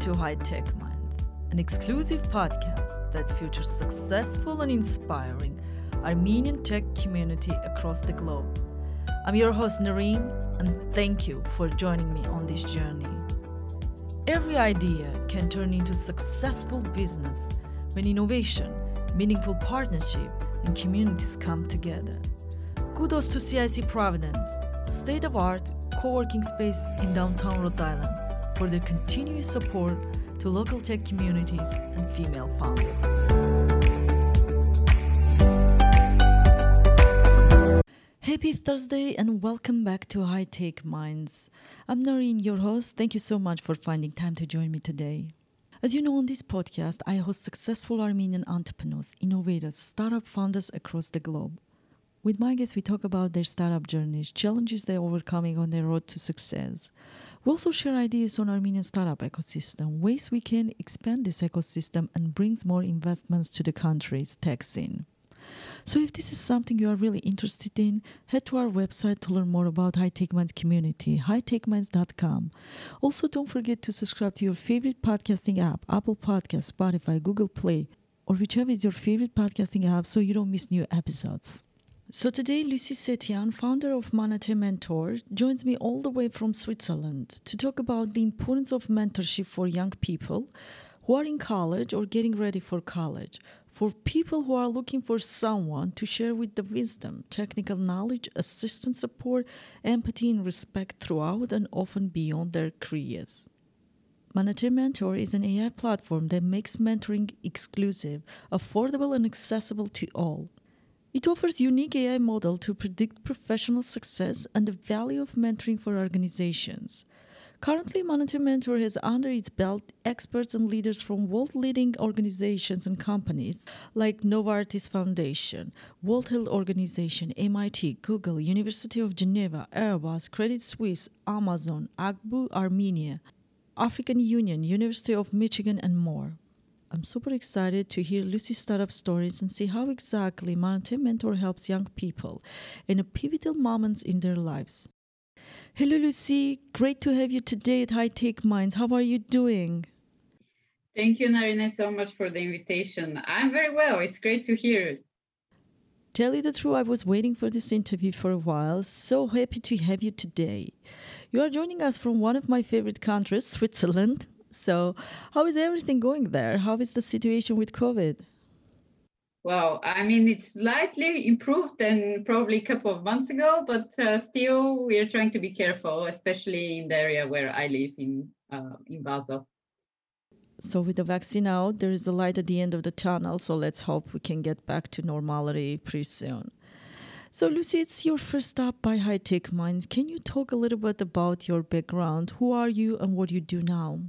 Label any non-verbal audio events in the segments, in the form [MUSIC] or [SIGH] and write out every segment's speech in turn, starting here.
To High Tech Minds, an exclusive podcast that features successful and inspiring Armenian tech community across the globe. I'm your host Nareen, and thank you for joining me on this journey. Every idea can turn into successful business when innovation, meaningful partnership, and communities come together. Kudos to CIC Providence, state of art co working space in downtown Rhode Island, for their continuous support to local tech communities and female founders. Happy Thursday and welcome back to High Tech Minds. I'm Noreen, your host. Thank you so much for finding time to join me today. As you know, on this podcast, I host successful Armenian entrepreneurs, innovators, startup founders across the globe. With my guests, we talk about their startup journeys, challenges they're overcoming on their road to success. We also share ideas on Armenian startup ecosystem, ways we can expand this ecosystem and brings more investments to the country's tech scene. So if this is something you are really interested in, head to our website to learn more about High Tech Minds community, hightechminds.com. Also, don't forget to subscribe to your favorite podcasting app, Apple Podcasts, Spotify, Google Play, or whichever is your favorite podcasting app so you don't miss new episodes. So today, Lucy Setian, founder of Manatee Mentor, joins me all the way from Switzerland to talk about the importance of mentorship for young people who are in college or getting ready for college, for people who are looking for someone to share with the wisdom, technical knowledge, assistance support, empathy, and respect throughout and often beyond their careers. Manatee Mentor is an AI platform that makes mentoring exclusive, affordable, and accessible to all. It offers unique AI model to predict professional success and the value of mentoring for organizations. Currently, Manatee Mentor has under its belt experts and leaders from world-leading organizations and companies like Novartis Foundation, World Health Organization, MIT, Google, University of Geneva, Airbus, Credit Suisse, Amazon, Agbu Armenia, African Union, University of Michigan, and more. I'm super excited to hear Lucy's startup stories and see how exactly Manatee Mentor helps young people in a pivotal moments in their lives. Hello, Lucy. Great to have you today at High Tech Minds. How are you doing? Thank you, Narina, so much for the invitation. I'm very well. It's great to hear. Tell you the truth, I was waiting for this interview for a while. So happy to have you today. You are joining us from one of my favorite countries, Switzerland. So, how is everything going there? How is the situation with COVID? Well, I mean, it's slightly improved than probably a couple of months ago, but uh, still, we are trying to be careful, especially in the area where I live in uh, in Basel. So, with the vaccine out, there is a light at the end of the tunnel. So, let's hope we can get back to normality pretty soon. So, Lucy, it's your first stop by High Tech Minds. Can you talk a little bit about your background? Who are you and what do you do now?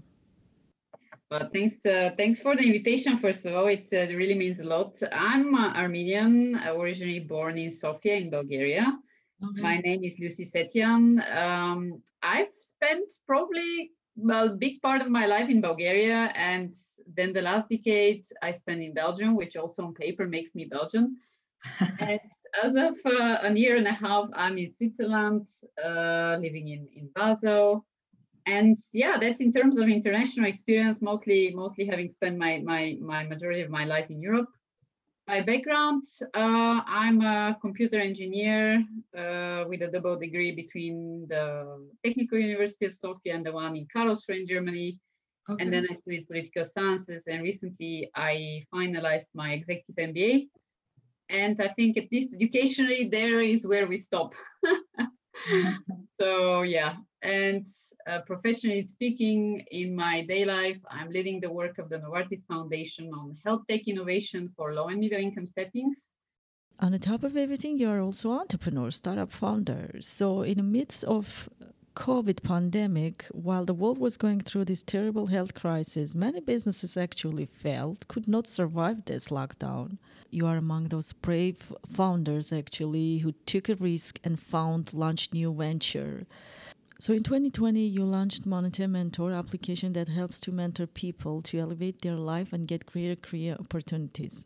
Well, thanks. Uh, thanks for the invitation. First of all, it uh, really means a lot. I'm uh, Armenian, originally born in Sofia in Bulgaria. Okay. My name is Lucy Setian. Um, I've spent probably well, a big part of my life in Bulgaria, and then the last decade I spent in Belgium, which also on paper makes me Belgian. [LAUGHS] and as of uh, a year and a half, I'm in Switzerland, uh, living in in Basel and yeah that's in terms of international experience mostly mostly having spent my my my majority of my life in europe. My background uh, i'm a computer engineer uh, with a double degree between the technical university of sofia and the one in karlsruhe in germany. Okay. and then i studied political sciences and recently i finalized my executive mba and i think at least educationally there is where we stop. [LAUGHS] [LAUGHS] So yeah and uh, professionally speaking, in my day life, I'm leading the work of the Novartis Foundation on health tech innovation for low and middle income settings. On the top of everything, you're also entrepreneur, startup founder. So, in the midst of COVID pandemic, while the world was going through this terrible health crisis, many businesses actually failed, could not survive this lockdown. You are among those brave founders actually who took a risk and found launched new venture. So in 2020, you launched Manatee Mentor application that helps to mentor people to elevate their life and get greater career opportunities.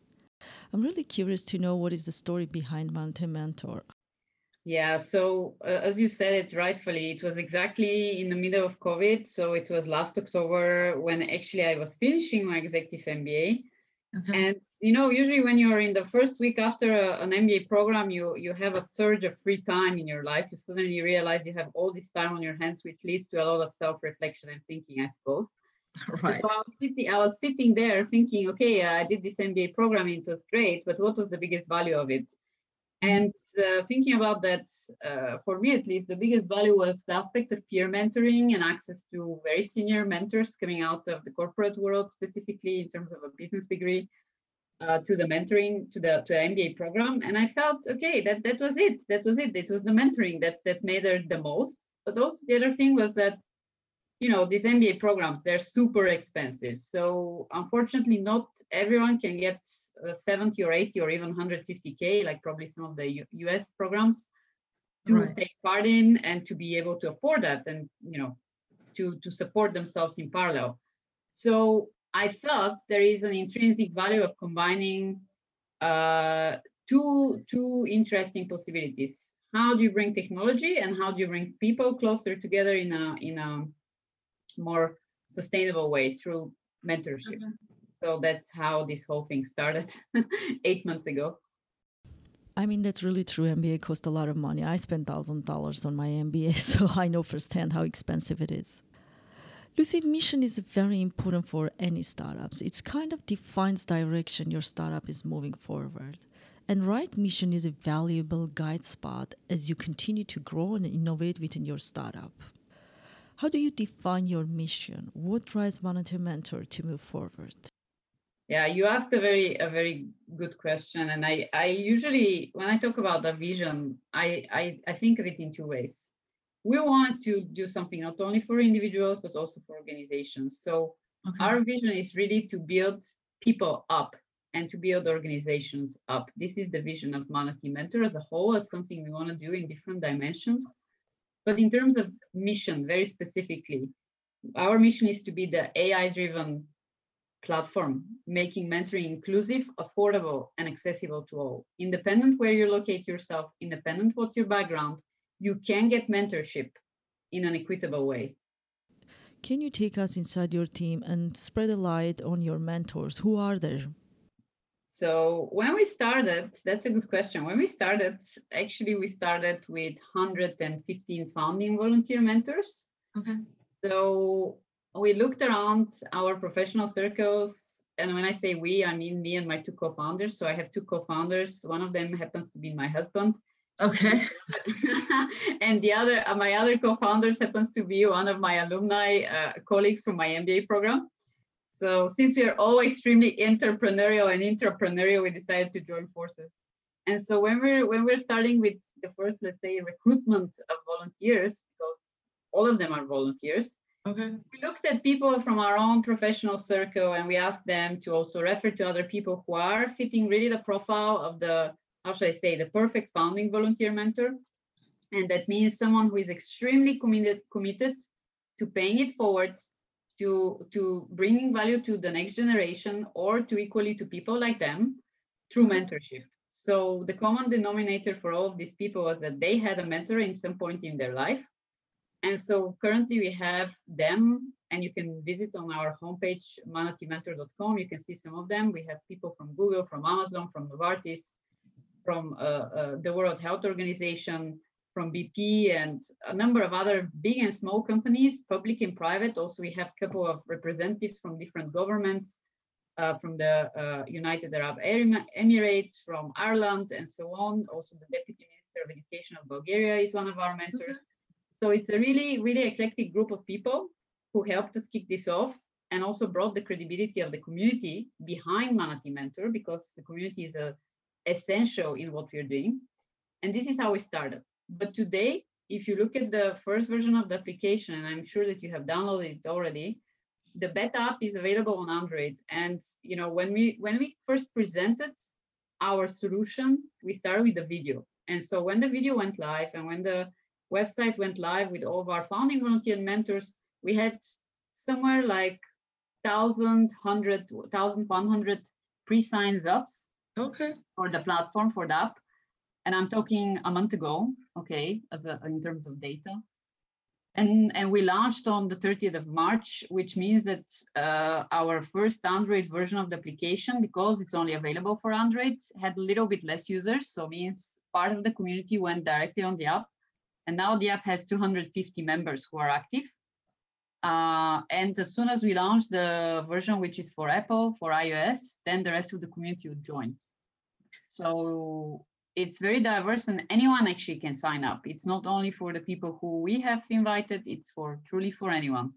I'm really curious to know what is the story behind Manatee Mentor. Yeah, so uh, as you said it rightfully, it was exactly in the middle of COVID. So it was last October when actually I was finishing my executive MBA. Okay. And you know, usually when you're in the first week after a, an MBA program, you you have a surge of free time in your life. You suddenly realize you have all this time on your hands, which leads to a lot of self-reflection and thinking, I suppose. [LAUGHS] Right. So I was sitting, I was sitting there thinking, okay, I did this MBA program, it was great, but what was the biggest value of it? And uh, thinking about that, uh, for me at least, the biggest value was the aspect of peer mentoring and access to very senior mentors coming out of the corporate world, specifically in terms of a business degree, uh, to the mentoring, to the to the MBA program. And I felt okay, that that was it. That was it. It was the mentoring that that mattered the most. But also the other thing was that you know these mba programs they're super expensive so unfortunately not everyone can get 70 or 80 or even 150k like probably some of the U- us programs to right. take part in and to be able to afford that and you know to to support themselves in parallel so i felt there is an intrinsic value of combining uh, two two interesting possibilities how do you bring technology and how do you bring people closer together in a in a more sustainable way through mentorship. Mm-hmm. So that's how this whole thing started [LAUGHS] eight months ago. I mean, that's really true. MBA cost a lot of money. I spent thousand dollars on my MBA, [LAUGHS] so I know firsthand how expensive it is. Lucy, mission is very important for any startups. It kind of defines direction your startup is moving forward. And right mission is a valuable guide spot as you continue to grow and innovate within your startup. How do you define your mission? What drives Manatee Mentor to move forward? Yeah, you asked a very a very good question, and I I usually when I talk about the vision, I I, I think of it in two ways. We want to do something not only for individuals but also for organizations. So okay. our vision is really to build people up and to build organizations up. This is the vision of Manatee Mentor as a whole, as something we want to do in different dimensions. But in terms of mission, very specifically, our mission is to be the AI driven platform, making mentoring inclusive, affordable, and accessible to all. Independent where you locate yourself, independent what your background, you can get mentorship in an equitable way. Can you take us inside your team and spread a light on your mentors? Who are there? So when we started, that's a good question. When we started, actually we started with 115 founding volunteer mentors. Okay. So we looked around our professional circles. And when I say we, I mean me and my two co-founders. So I have two co-founders. One of them happens to be my husband. Okay. [LAUGHS] and the other, uh, my other co-founders happens to be one of my alumni uh, colleagues from my MBA program. So since we are all extremely entrepreneurial and entrepreneurial, we decided to join forces. And so when we're when we're starting with the first, let's say, recruitment of volunteers, because all of them are volunteers. Okay. We looked at people from our own professional circle and we asked them to also refer to other people who are fitting really the profile of the, how should I say, the perfect founding volunteer mentor. And that means someone who is extremely committed, committed to paying it forward to, to bringing value to the next generation or to equally to people like them through mentorship. So the common denominator for all of these people was that they had a mentor in some point in their life. And so currently we have them, and you can visit on our homepage, manateementor.com. You can see some of them. We have people from Google, from Amazon, from Novartis, from uh, uh, the World Health Organization, from BP and a number of other big and small companies, public and private. Also, we have a couple of representatives from different governments, uh, from the uh, United Arab Emirates, from Ireland, and so on. Also, the Deputy Minister of Education of Bulgaria is one of our mentors. So it's a really, really eclectic group of people who helped us kick this off and also brought the credibility of the community behind Manatee Mentor because the community is uh, essential in what we're doing. And this is how we started. But today, if you look at the first version of the application, and I'm sure that you have downloaded it already, the beta app is available on Android. And you know, when we when we first presented our solution, we started with the video. And so when the video went live and when the website went live with all of our founding volunteer and mentors, we had somewhere like 1,000, 1,100 pre-signs ups okay. for the platform, for the app. And I'm talking a month ago okay, as a, in terms of data. And, and we launched on the 30th of March, which means that uh, our first Android version of the application, because it's only available for Android, had a little bit less users. So means part of the community went directly on the app. And now the app has 250 members who are active. Uh, and as soon as we launch the version which is for Apple, for iOS, then the rest of the community would join. So it's very diverse and anyone actually can sign up. It's not only for the people who we have invited, it's for truly for anyone.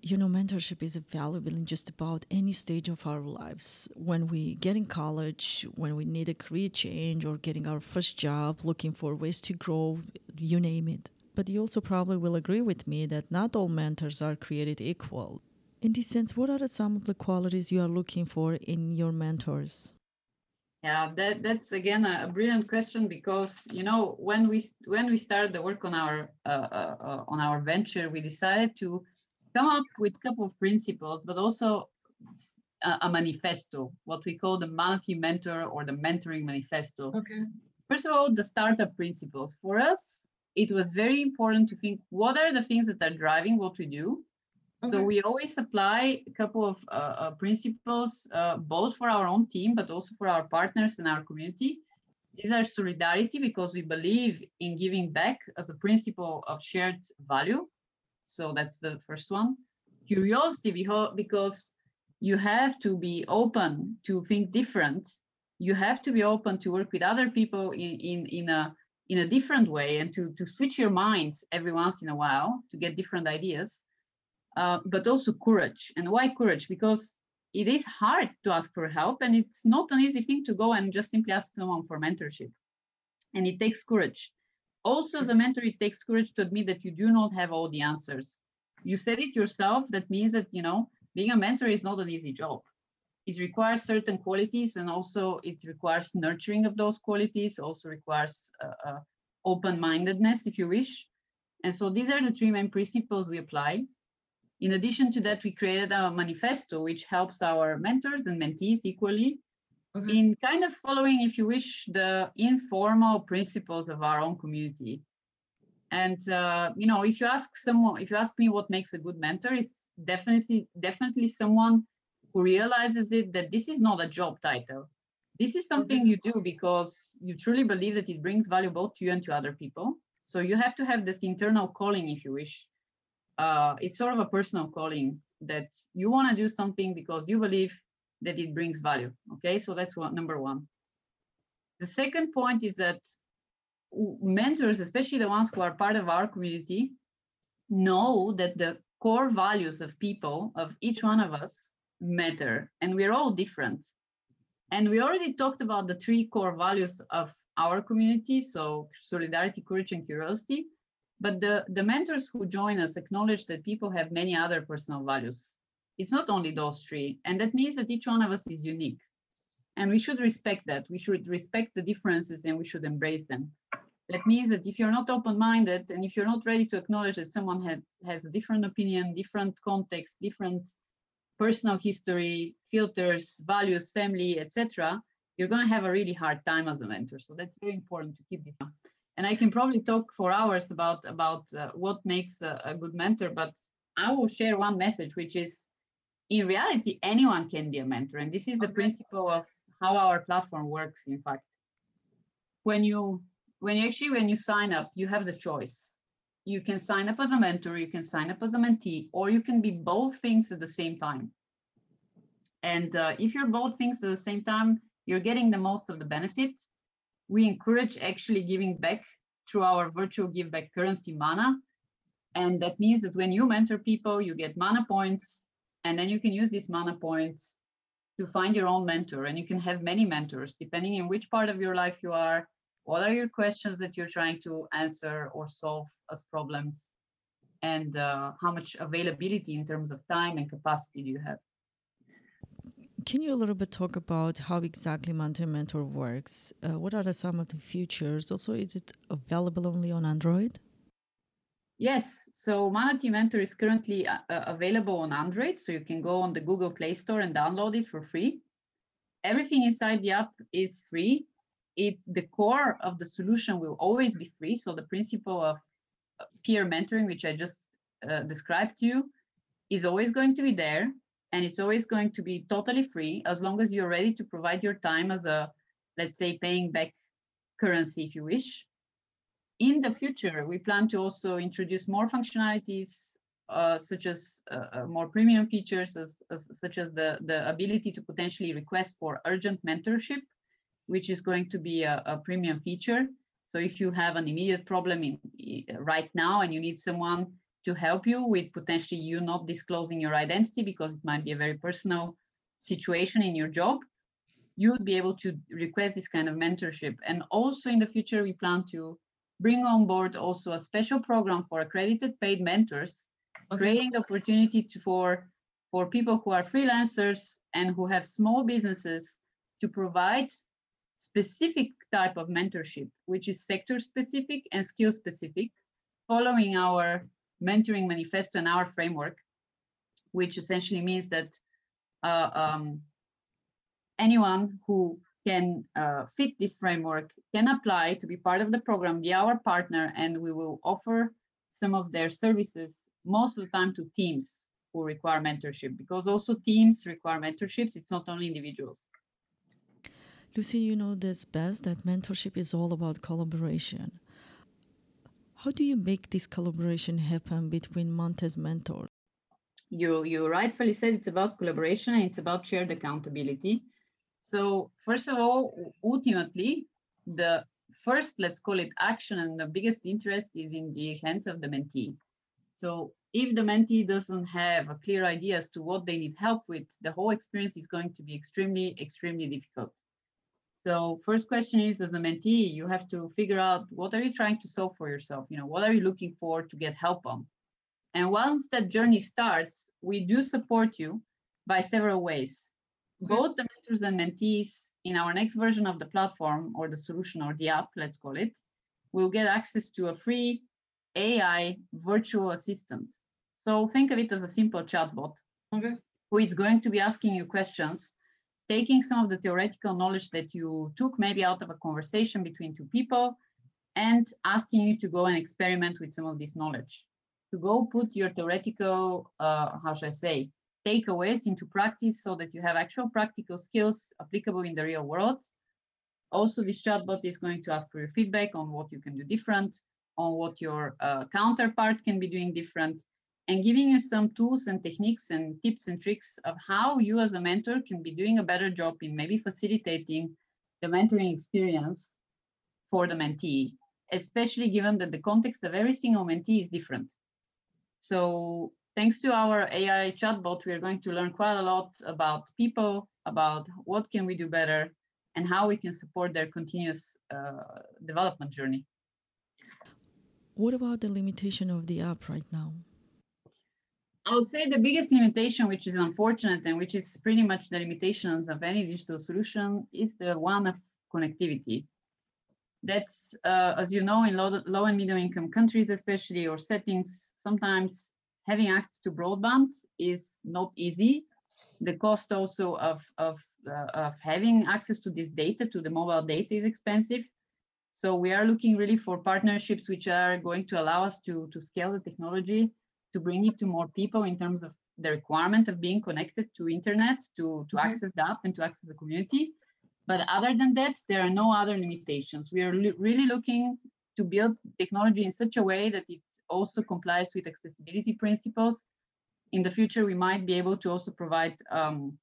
You know, mentorship is valuable in just about any stage of our lives. When we get in college, when we need a career change or getting our first job, looking for ways to grow, you name it. But you also probably will agree with me that not all mentors are created equal. In this sense, what are some of the qualities you are looking for in your mentors? Yeah, that that's again a, brilliant question because you know when we when we started the work on our uh, uh, uh, on our venture, we decided to come up with a couple of principles, but also a, a, manifesto, what we call the Manatee Mentor or the Mentoring Manifesto. Okay. First of all, the startup principles. For us, it was very important to think what are the things that are driving what we do Okay. So we always apply a couple of uh, uh, principles, uh, both for our own team, but also for our partners and our community. These are solidarity because we believe in giving back as a principle of shared value. So that's the first one. Curiosity because you have to be open to think different. You have to be open to work with other people in, in, in a in a different way and to, to switch your minds every once in a while to get different ideas uh, but also courage. And why courage? Because it is hard to ask for help and it's not an easy thing to go and just simply ask someone for mentorship. And it takes courage. Also, as a mentor, it takes courage to admit that you do not have all the answers. You said it yourself. That means that, you know, being a mentor is not an easy job. It requires certain qualities and also it requires nurturing of those qualities, also requires uh, uh, open-mindedness, if you wish. And so these are the three main principles we apply. In addition to that, we created a manifesto which helps our mentors and mentees equally okay. in kind of following, if you wish, the informal principles of our own community. And uh, you know, if you ask someone, if you ask me what makes a good mentor, it's definitely definitely someone who realizes it that this is not a job title. This is something you do because you truly believe that it brings value both to you and to other people. So you have to have this internal calling, if you wish, uh, it's sort of a personal calling that you want to do something because you believe that it brings value. Okay, so that's number one. The second point is that mentors, especially the ones who are part of our community, know that the core values of people, of each one of us, matter, and we're all different. And we already talked about the three core values of our community so solidarity, courage, and curiosity. But the, the mentors who join us acknowledge that people have many other personal values. It's not only those three. And that means that each one of us is unique. And we should respect that. We should respect the differences and we should embrace them. That means that if you're not open-minded and if you're not ready to acknowledge that someone had, has a different opinion, different context, different personal history, filters, values, family, etc., you're going to have a really hard time as a mentor. So that's very important to keep this and I can probably talk for hours about about uh, what makes a, a, good mentor, but I will share one message, which is, in reality, anyone can be a mentor, and this is the principle of how our platform works. In fact, when you when you actually when you sign up, you have the choice. You can sign up as a mentor, you can sign up as a mentee, or you can be both things at the same time. And uh, if you're both things at the same time, you're getting the most of the benefit we encourage actually giving back through our virtual give back currency mana. And that means that when you mentor people, you get mana points, and then you can use these mana points to find your own mentor. And you can have many mentors depending in which part of your life you are, what are your questions that you're trying to answer or solve as problems, and uh, how much availability in terms of time and capacity do you have. Can you a little bit talk about how exactly Manatee Mentor works? Uh, what are the, some of the features? Also, is it available only on Android? Yes, so Manatee Mentor is currently uh, uh, available on Android, so you can go on the Google Play Store and download it for free. Everything inside the app is free. it the core of the solution will always be free. So the principle of peer mentoring, which I just uh, described to you, is always going to be there, and it's always going to be totally free as long as you're ready to provide your time as a, let's say, paying back currency if you wish. In the future, we plan to also introduce more functionalities uh, such as uh, uh, more premium features, as, as, such as the, the ability to potentially request for urgent mentorship, which is going to be a, a premium feature. So if you have an immediate problem in, right now and you need someone to help you with potentially you not disclosing your identity because it might be a very personal situation in your job, you would be able to request this kind of mentorship. And also in the future, we plan to bring on board also a special program for accredited paid mentors okay. creating the opportunity to, for for people who are freelancers and who have small businesses to provide specific type of mentorship, which is sector specific and skill specific, following our mentoring manifesto and our framework, which essentially means that uh, um, anyone who can uh, fit this framework can apply to be part of the program, be our partner, and we will offer some of their services most of the time to teams who require mentorship because also teams require mentorships. It's not only individuals. Lucy, you know this best that mentorship is all about collaboration. How do you make this collaboration happen between Montez mentors? You you rightfully said it's about collaboration and it's about shared accountability. So first of all, ultimately, the first let's call it action and the biggest interest is in the hands of the mentee. So if the mentee doesn't have a clear idea as to what they need help with, the whole experience is going to be extremely, extremely difficult. So first question is, as a mentee, you have to figure out what are you trying to solve for yourself? You know, what are you looking for to get help on? And once that journey starts, we do support you by several ways. Both the mentors and mentees in our next version of the platform or the solution or the app, let's call it, will get access to a free AI virtual assistant. So think of it as a simple chatbot okay. who is going to be asking you questions, taking some of the theoretical knowledge that you took maybe out of a conversation between two people and asking you to go and experiment with some of this knowledge. To go put your theoretical, uh, how should I say, takeaways into practice so that you have actual practical skills applicable in the real world. Also, this chatbot is going to ask for your feedback on what you can do different, on what your uh, counterpart can be doing different, and giving you some tools and techniques and tips and tricks of how you as a mentor can be doing a better job in maybe facilitating the mentoring experience for the mentee, especially given that the context of every single mentee is different. So thanks to our AI chatbot, we are going to learn quite a lot about people, about what can we do better, and how we can support their continuous uh, development journey. What about the limitation of the app right now? I would say the biggest limitation, which is unfortunate and which is pretty much the limitations of any digital solution, is the one of connectivity. That's, uh, as you know, in low, low and middle income countries, especially or settings, sometimes having access to broadband is not easy. The cost also of, of, uh, of having access to this data, to the mobile data is expensive. So we are looking really for partnerships which are going to allow us to, to scale the technology, to bring it to more people in terms of the requirement of being connected to internet, to, to okay. access the app and to access the community. But other than that, there are no other limitations. We are really looking to build technology in such a way that it also complies with accessibility principles. In the future, we might be able to also provide um,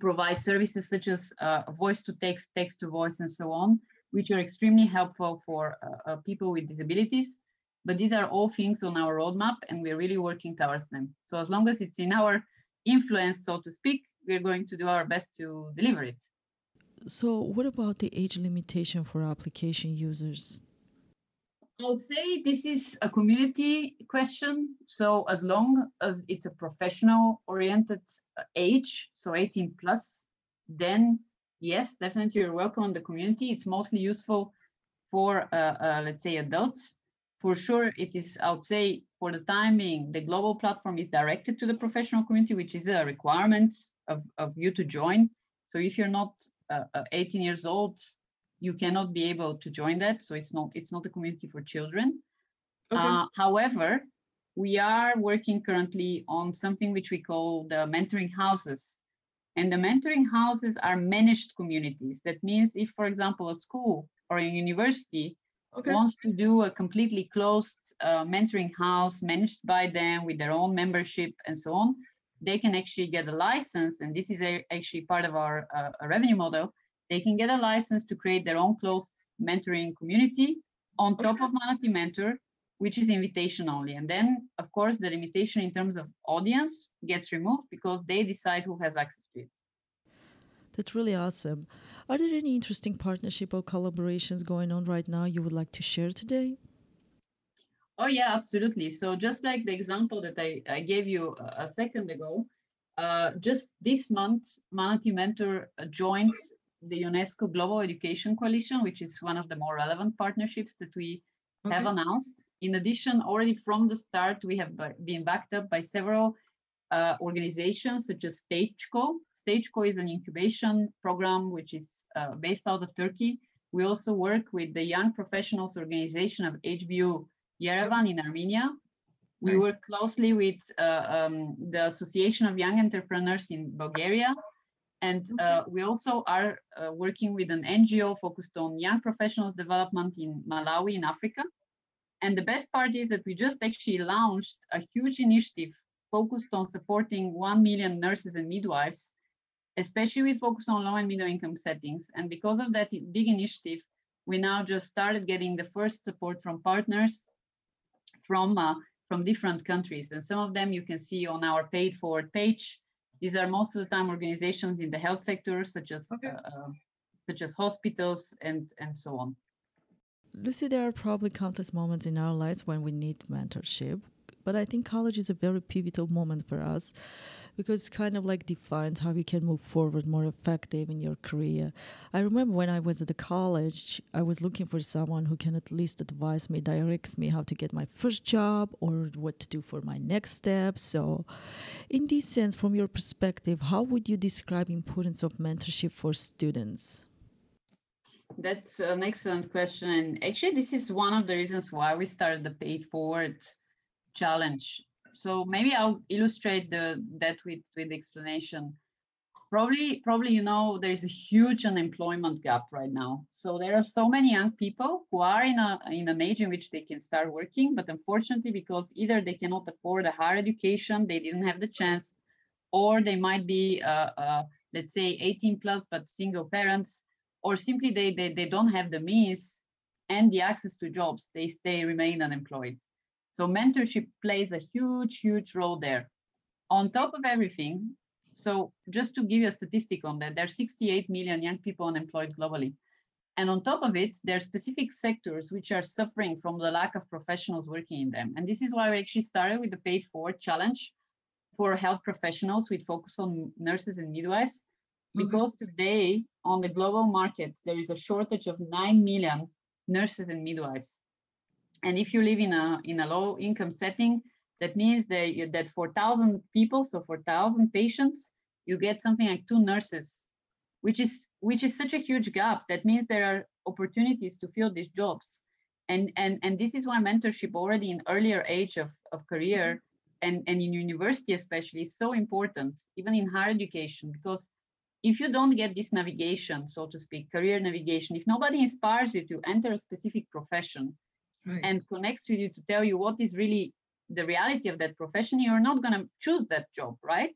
provide services such as uh, voice to text, text to voice, and so on, which are extremely helpful for uh, uh, people with disabilities. But these are all things on our roadmap, and we're really working towards them. So as long as it's in our influence, so to speak, we're going to do our best to deliver it. So, what about the age limitation for application users? I'll say this is a community question. So, as long as it's a professional oriented uh, age, so 18 plus, then yes, definitely you're welcome in the community. It's mostly useful for, uh, uh, let's say, adults. For sure, it is, I would say, for the time being, the global platform is directed to the professional community, which is a requirement of, of you to join. So if you're not uh, uh 18 years old, you cannot be able to join that. So it's not it's not a community for children. Okay. Uh, however, we are working currently on something which we call the mentoring houses. And the mentoring houses are managed communities. That means if, for example, a school or a university okay. wants to do a completely closed uh, mentoring house managed by them with their own membership and so on, they can actually get a license. And this is a, actually part of our uh, revenue model. They can get a license to create their own closed mentoring community on okay. top of Manatee Mentor which is invitation only. And then, of course, the limitation in terms of audience gets removed because they decide who has access to it. That's really awesome. Are there any interesting partnership or collaborations going on right now you would like to share today? Oh, yeah, absolutely. So, just like the example that I, I gave you a second ago, uh, just this month, Manatee Mentor joined the UNESCO Global Education Coalition, which is one of the more relevant partnerships that we okay. have announced. In addition, already from the start, we have been backed up by several uh, organizations such as StageCo. StageCo is an incubation program which is uh, based out of Turkey. We also work with the Young Professionals Organization of AGBU Yerevan in Armenia. We nice. work closely with uh, um, the Association of Young Entrepreneurs in Bulgaria. And uh, we also are uh, working with an NGO focused on young professionals development in Malawi in Africa. And the best part is that we just actually launched a huge initiative focused on supporting 1 million nurses and midwives, especially with focus on low and middle income settings. And because of that big initiative, we now just started getting the first support from partners from, uh, from different countries. And some of them you can see on our paid forward page. These are most of the time organizations in the health sector, such as, okay. uh, uh such as hospitals and, and so on. Lucy, there are probably countless moments in our lives when we need mentorship, but I think college is a very pivotal moment for us because it kind of like defines how you can move forward more effective in your career. I remember when I was at the college, I was looking for someone who can at least advise me, directs me how to get my first job or what to do for my next step. So, in this sense, from your perspective, how would you describe importance of mentorship for students? That's an excellent question. And actually, this is one of the reasons why we started the Paid Forward challenge. So maybe I'll illustrate the, that with, with explanation. Probably, probably you know there's a huge unemployment gap right now. So there are so many young people who are in a in an age in which they can start working, but unfortunately, because either they cannot afford a higher education, they didn't have the chance, or they might be uh, uh, let's say 18 plus but single parents or simply they, they, they don't have the means and the access to jobs, they stay remain unemployed. So mentorship plays a huge, huge role there. On top of everything, so just to give you a statistic on that, there are 68 million young people unemployed globally. And on top of it, there are specific sectors which are suffering from the lack of professionals working in them. And this is why we actually started with the Paid Forward Challenge for health professionals with focus on nurses and midwives Mm-hmm. because today on the global market there is a shortage of 9 million nurses and midwives and if you live in a in a low income setting that means that that for 1000 people so for 1000 patients you get something like two nurses which is which is such a huge gap that means there are opportunities to fill these jobs and and and this is why mentorship already in earlier age of, of career mm-hmm. and and in university especially is so important even in higher education because if you don't get this navigation, so to speak, career navigation, if nobody inspires you to enter a specific profession right. and connects with you to tell you what is really the reality of that profession, you're not going to choose that job, right?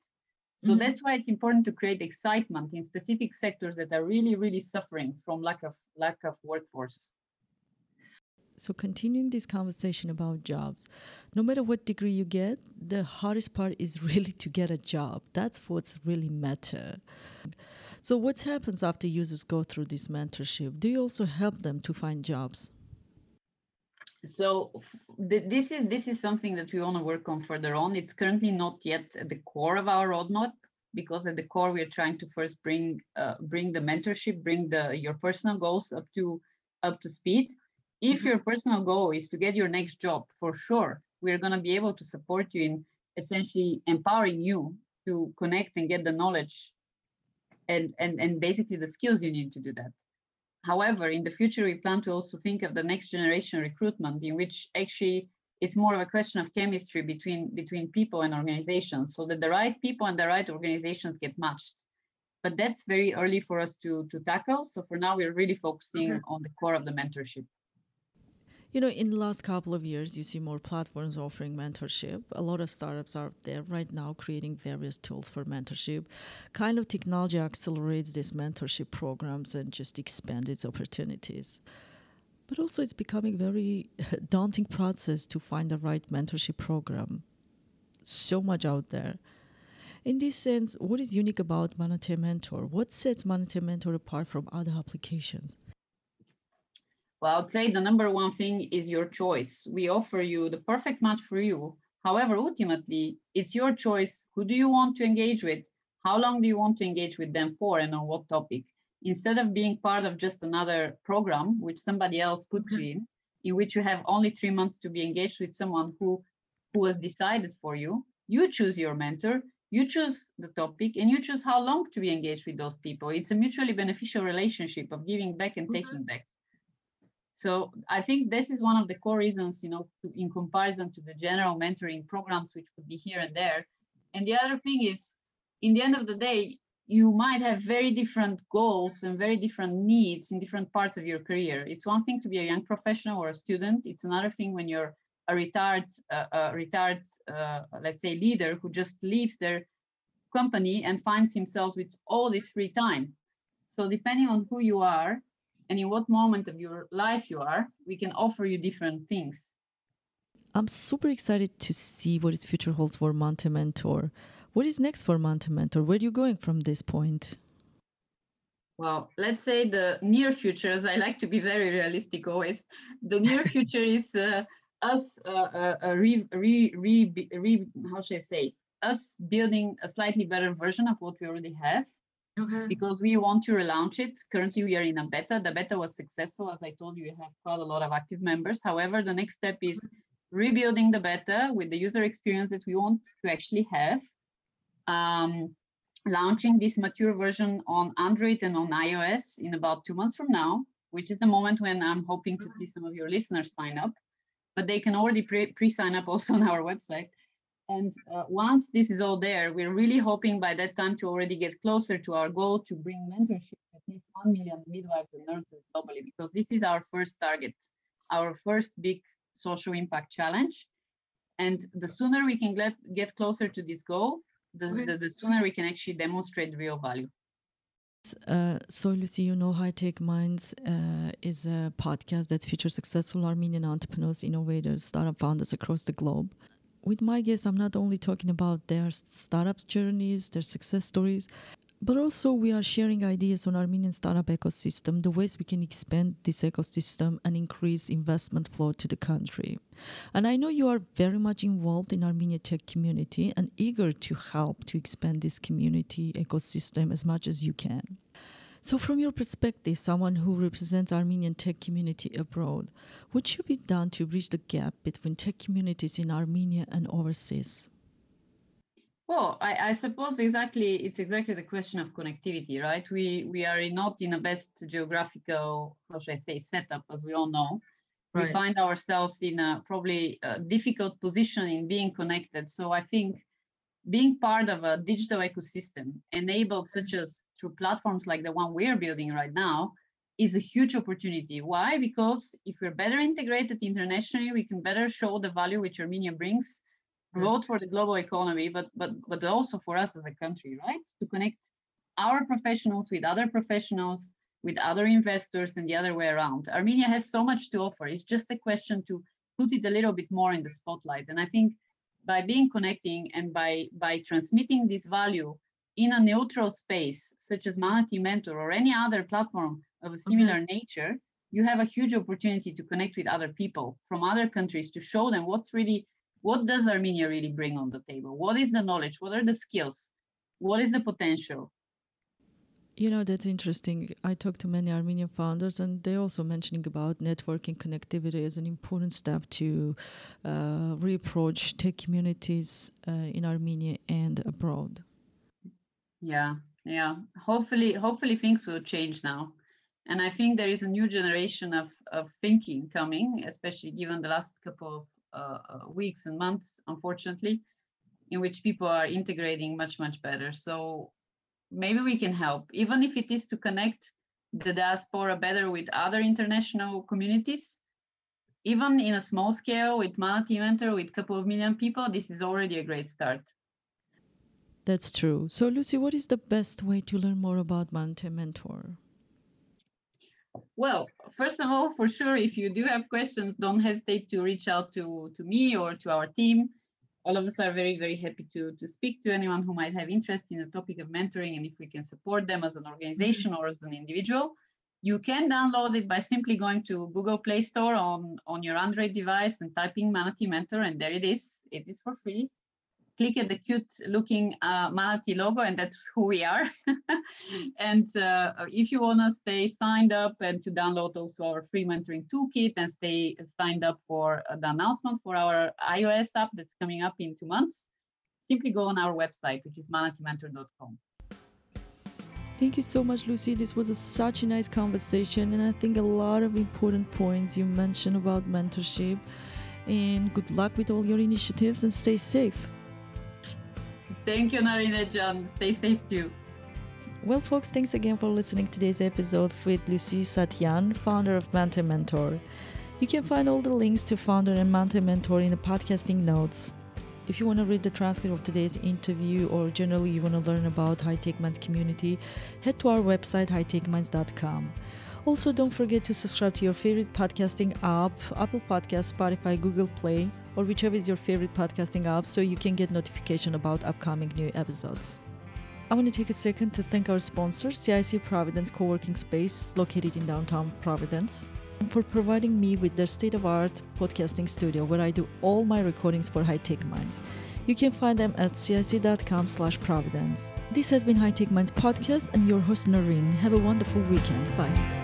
So mm-hmm. that's why it's important to create excitement in specific sectors that are really, really suffering from lack of lack of workforce. So, continuing this conversation about jobs, no matter what degree you get, the hardest part is [LAUGHS] really to get a job. That's what's really matter. So, what happens after users go through this mentorship? Do you also help them to find jobs? So th- this is this is something that we want to work on further on. It's currently not yet at the core of our roadmap because at the core we are trying to first bring uh, bring the mentorship, bring the your personal goals up to up to speed if mm-hmm. your personal goal is to get your next job, for sure, we're going to be able to support you in essentially empowering you to connect and get the knowledge and, and, and basically the skills you need to do that. However, in the future, we plan to also think of the next generation recruitment in which actually it's more of a question of chemistry between between people and organizations so that the right people and the right organizations get matched but that's very early for us to to tackle so for now we're really focusing okay. on the core of the mentorship you know in the last couple of years you see more platforms offering mentorship. A lot of startups are there right now creating various tools for mentorship. Kind of technology accelerates these mentorship programs and just expand its opportunities. But also it's becoming very [LAUGHS] daunting process to find the right mentorship program. So much out there. In this sense what is unique about manatee mentor? What sets manatee mentor apart from other applications well i would say the number one thing is your choice. We offer you the perfect match for you. However ultimately it's your choice. Who do you want to engage with? How long do you want to engage with them for and on what topic? Instead of being part of just another program which somebody else put mm-hmm. you in in which you have only three months to be engaged with someone who who was decided for you you choose your mentor you choose the topic and you choose how long to be engaged with those people. It's a mutually beneficial relationship of giving back and mm-hmm. taking back so i think this is one of the core reasons you know in comparison to the general mentoring programs which could be here and there and the other thing is in the end of the day you might have very different goals and very different needs in different parts of your career. It's one thing to be a young professional or a student. It's another thing when you're a retired, uh, a retired, uh, let's say, leader who just leaves their company and finds himself with all this free time. So depending on who you are and in what moment of your life you are, we can offer you different things. I'm super excited to see what its future holds for Manatee Mentor. What is next for Manatee Mentor? Where are you going from this point? Well, let's say the near future, as I like to be very realistic always, the near [LAUGHS] future is uh, us uh, uh, uh, re, re, re, re, how should I say, us building a slightly better version of what we already have. Okay. Because we want to relaunch it. Currently, we are in a beta. The beta was successful. As I told you, we have quite a lot of active members. However, the next step is rebuilding the beta with the user experience that we want to actually have um, launching this mature version on Android and on iOS in about two months from now, which is the moment when I'm hoping to see some of your listeners sign up. But they can already pre sign up also on our website. And uh, once this is all there, we're really hoping by that time to already get closer to our goal to bring mentorship at least 1 million midwives and nurses globally, because this is our first target, our first big social impact challenge. And the sooner we can get, get closer to this goal, the, the, the sooner we can actually demonstrate real value. Uh, so, Lucy, you know, High Tech Minds uh, is a podcast that features successful Armenian entrepreneurs, innovators, startup founders across the globe. With my guests, I'm not only talking about their startup journeys, their success stories, but also we are sharing ideas on Armenian startup ecosystem, the ways we can expand this ecosystem and increase investment flow to the country. And I know you are very much involved in Armenian tech community and eager to help to expand this community ecosystem as much as you can. So, from your perspective, someone who represents Armenian tech community abroad, what should be done to bridge the gap between tech communities in Armenia and overseas? Well, I, I, suppose exactly it's exactly the question of connectivity, right? We we are not in a best geographical, how should I say, setup, as we all know. Right. We find ourselves in a probably a difficult position in being connected. So I think being part of a digital ecosystem enabled such as through platforms like the one we're building right now is a huge opportunity. Why? Because if we're better integrated internationally, we can better show the value which Armenia brings both for the global economy, but but but also for us as a country, right? To connect our professionals with other professionals, with other investors, and the other way around. Armenia has so much to offer. It's just a question to put it a little bit more in the spotlight. And I think by being connecting and by by transmitting this value in a neutral space, such as Manatee Mentor or any other platform of a similar mm-hmm. nature, you have a huge opportunity to connect with other people from other countries to show them what's really what does Armenia really bring on the table? What is the knowledge? What are the skills? What is the potential? You know, that's interesting. I talked to many Armenian founders, and they're also mentioning about networking connectivity as an important step to uh, reapproach tech communities uh, in Armenia and abroad. Yeah, yeah. Hopefully, hopefully things will change now. And I think there is a new generation of, of thinking coming, especially given the last couple of uh, uh, weeks and months, unfortunately, in which people are integrating much, much better. So maybe we can help, even if it is to connect the diaspora better with other international communities. Even in a small scale with Manatee Mentor with a couple of million people, this is already a great start. That's true. So, Lucy, what is the best way to learn more about Manatee Mentor? Well, first of all, for sure, if you do have questions, don't hesitate to reach out to, to me or to our team. All of us are very, very happy to, to speak to anyone who might have interest in the topic of mentoring and if we can support them as an organization or as an individual. You can download it by simply going to Google Play Store on, on your Android device and typing Manatee Mentor, and there it is. It is for free click at the cute looking uh, manatee logo and that's who we are. [LAUGHS] and uh, if you want to stay signed up and to download also our free mentoring toolkit and stay signed up for the announcement for our iOS app that's coming up in two months, simply go on our website, which is manateementor.com. Thank you so much, Lucy. This was a, such a nice conversation, and I think a lot of important points you mentioned about mentorship. And good luck with all your initiatives and stay safe. Thank you, Narina John. Stay safe too. Well, folks, thanks again for listening to today's episode with Lucy Satyan, founder of Manatee Mentor. You can find all the links to founder and Manatee Mentor in the podcasting notes. If you want to read the transcript of today's interview or generally you want to learn about Hye Tech Minds community, head to our website hyetechminds.com. Also, don't forget to subscribe to your favorite podcasting app, Apple Podcast, Spotify, Google Play, or whichever is your favorite podcasting app so you can get notification about upcoming new episodes. I want to take a second to thank our sponsor, CIC Providence Co-working Space, located in downtown Providence, for providing me with their state-of-art podcasting studio where I do all my recordings for Hye Tech Minds. You can find them at cic.com slash providence. This has been Hye Tech Minds podcast and your host Noreen. Have a wonderful weekend. Bye.